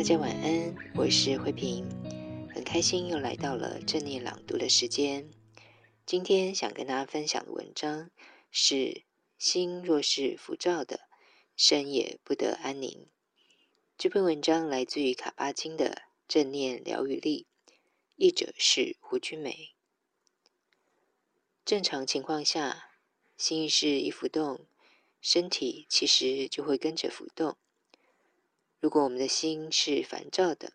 大家晚安，我是慧萍，很开心又来到了正念朗读的时间。今天想跟大家分享的文章是：心若是浮躁的，身也不得安宁。这篇文章来自于卡巴金的《正念疗愈力》，译者是胡君梅。正常情况下，心意识一浮动，身体其实就会跟着浮动。如果我们的心是烦躁的，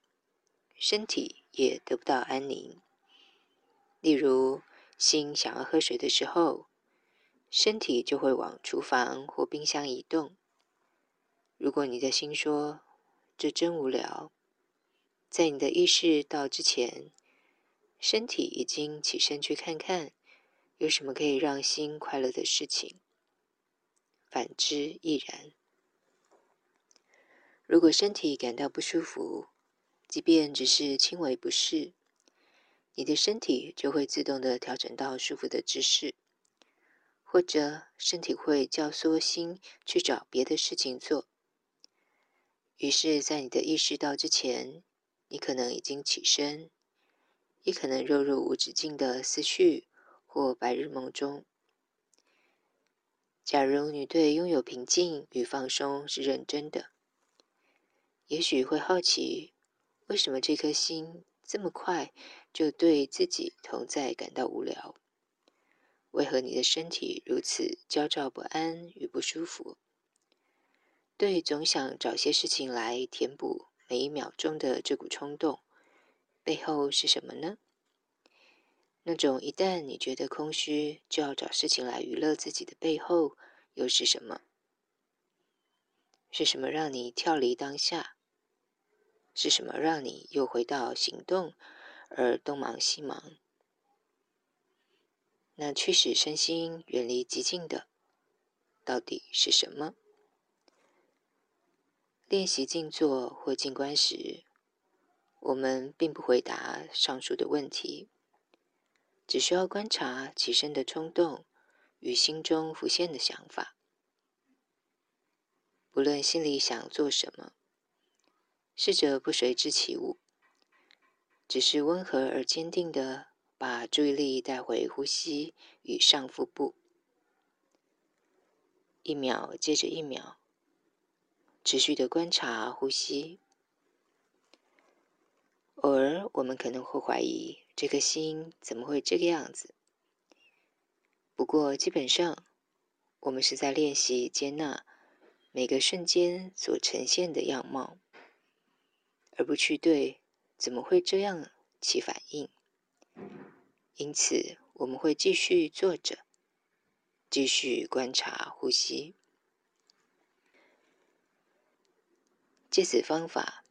身体也得不到安宁。例如，心想要喝水的时候，身体就会往厨房或冰箱移动。如果你的心说“这真无聊”，在你的意识到之前，身体已经起身去看看有什么可以让心快乐的事情。反之亦然。如果身体感到不舒服，即便只是轻微不适，你的身体就会自动的调整到舒服的姿势，或者身体会教唆心去找别的事情做。于是，在你的意识到之前，你可能已经起身，也可能落入无止境的思绪或白日梦中。假如你对拥有平静与放松是认真的，也许会好奇，为什么这颗心这么快就对自己同在感到无聊？为何你的身体如此焦躁不安与不舒服？对，总想找些事情来填补每一秒钟的这股冲动，背后是什么呢？那种一旦你觉得空虚，就要找事情来娱乐自己的背后，又是什么？是什么让你跳离当下？是什么让你又回到行动，而东忙西忙？那驱使身心远离寂静的，到底是什么？练习静坐或静观时，我们并不回答上述的问题，只需要观察起身的冲动与心中浮现的想法，不论心里想做什么。试着不随之起舞，只是温和而坚定的把注意力带回呼吸与上腹部，一秒接着一秒，持续的观察呼吸。偶尔我们可能会怀疑这颗心怎么会这个样子，不过基本上我们是在练习接纳每个瞬间所呈现的样貌。而不去对怎么会这样起反应，因此我们会继续坐着，继续观察呼吸。借此方法，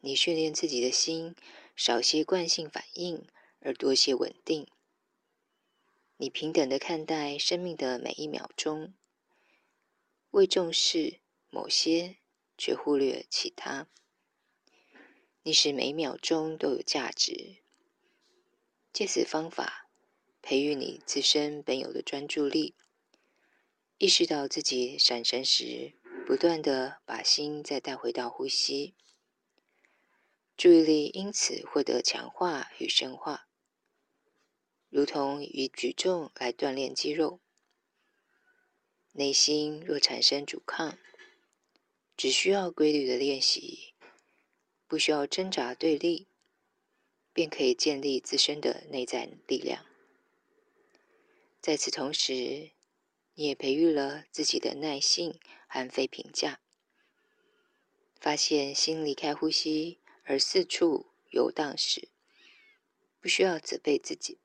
你训练自己的心少些惯性反应，而多些稳定。你平等的看待生命的每一秒钟，为重视某些，却忽略其他。你使每秒钟都有价值。借此方法，培育你自身本有的专注力，意识到自己闪神时，不断的把心再带回到呼吸，注意力因此获得强化与深化，如同以举重来锻炼肌肉。内心若产生阻抗，只需要规律的练习。不需要挣扎对立，便可以建立自身的内在力量。在此同时，你也培育了自己的耐性和非评价。发现心离开呼吸而四处游荡时，不需要责备自己，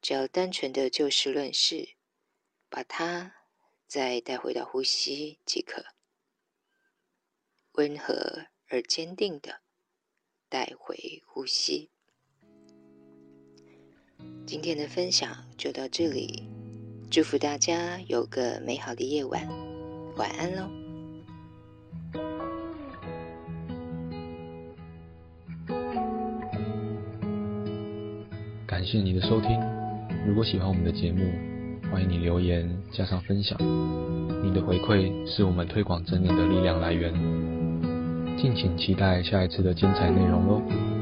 只要单纯的就事论事，把它再带回到呼吸即可，温和而坚定的带回呼吸。今天的分享就到这里，祝福大家有个美好的夜晚，晚安喽。感谢你的收听，如果喜欢我们的节目，欢迎你留言加上分享，你的回馈是我们推广正念的力量来源。敬请期待下一次的精彩内容喽。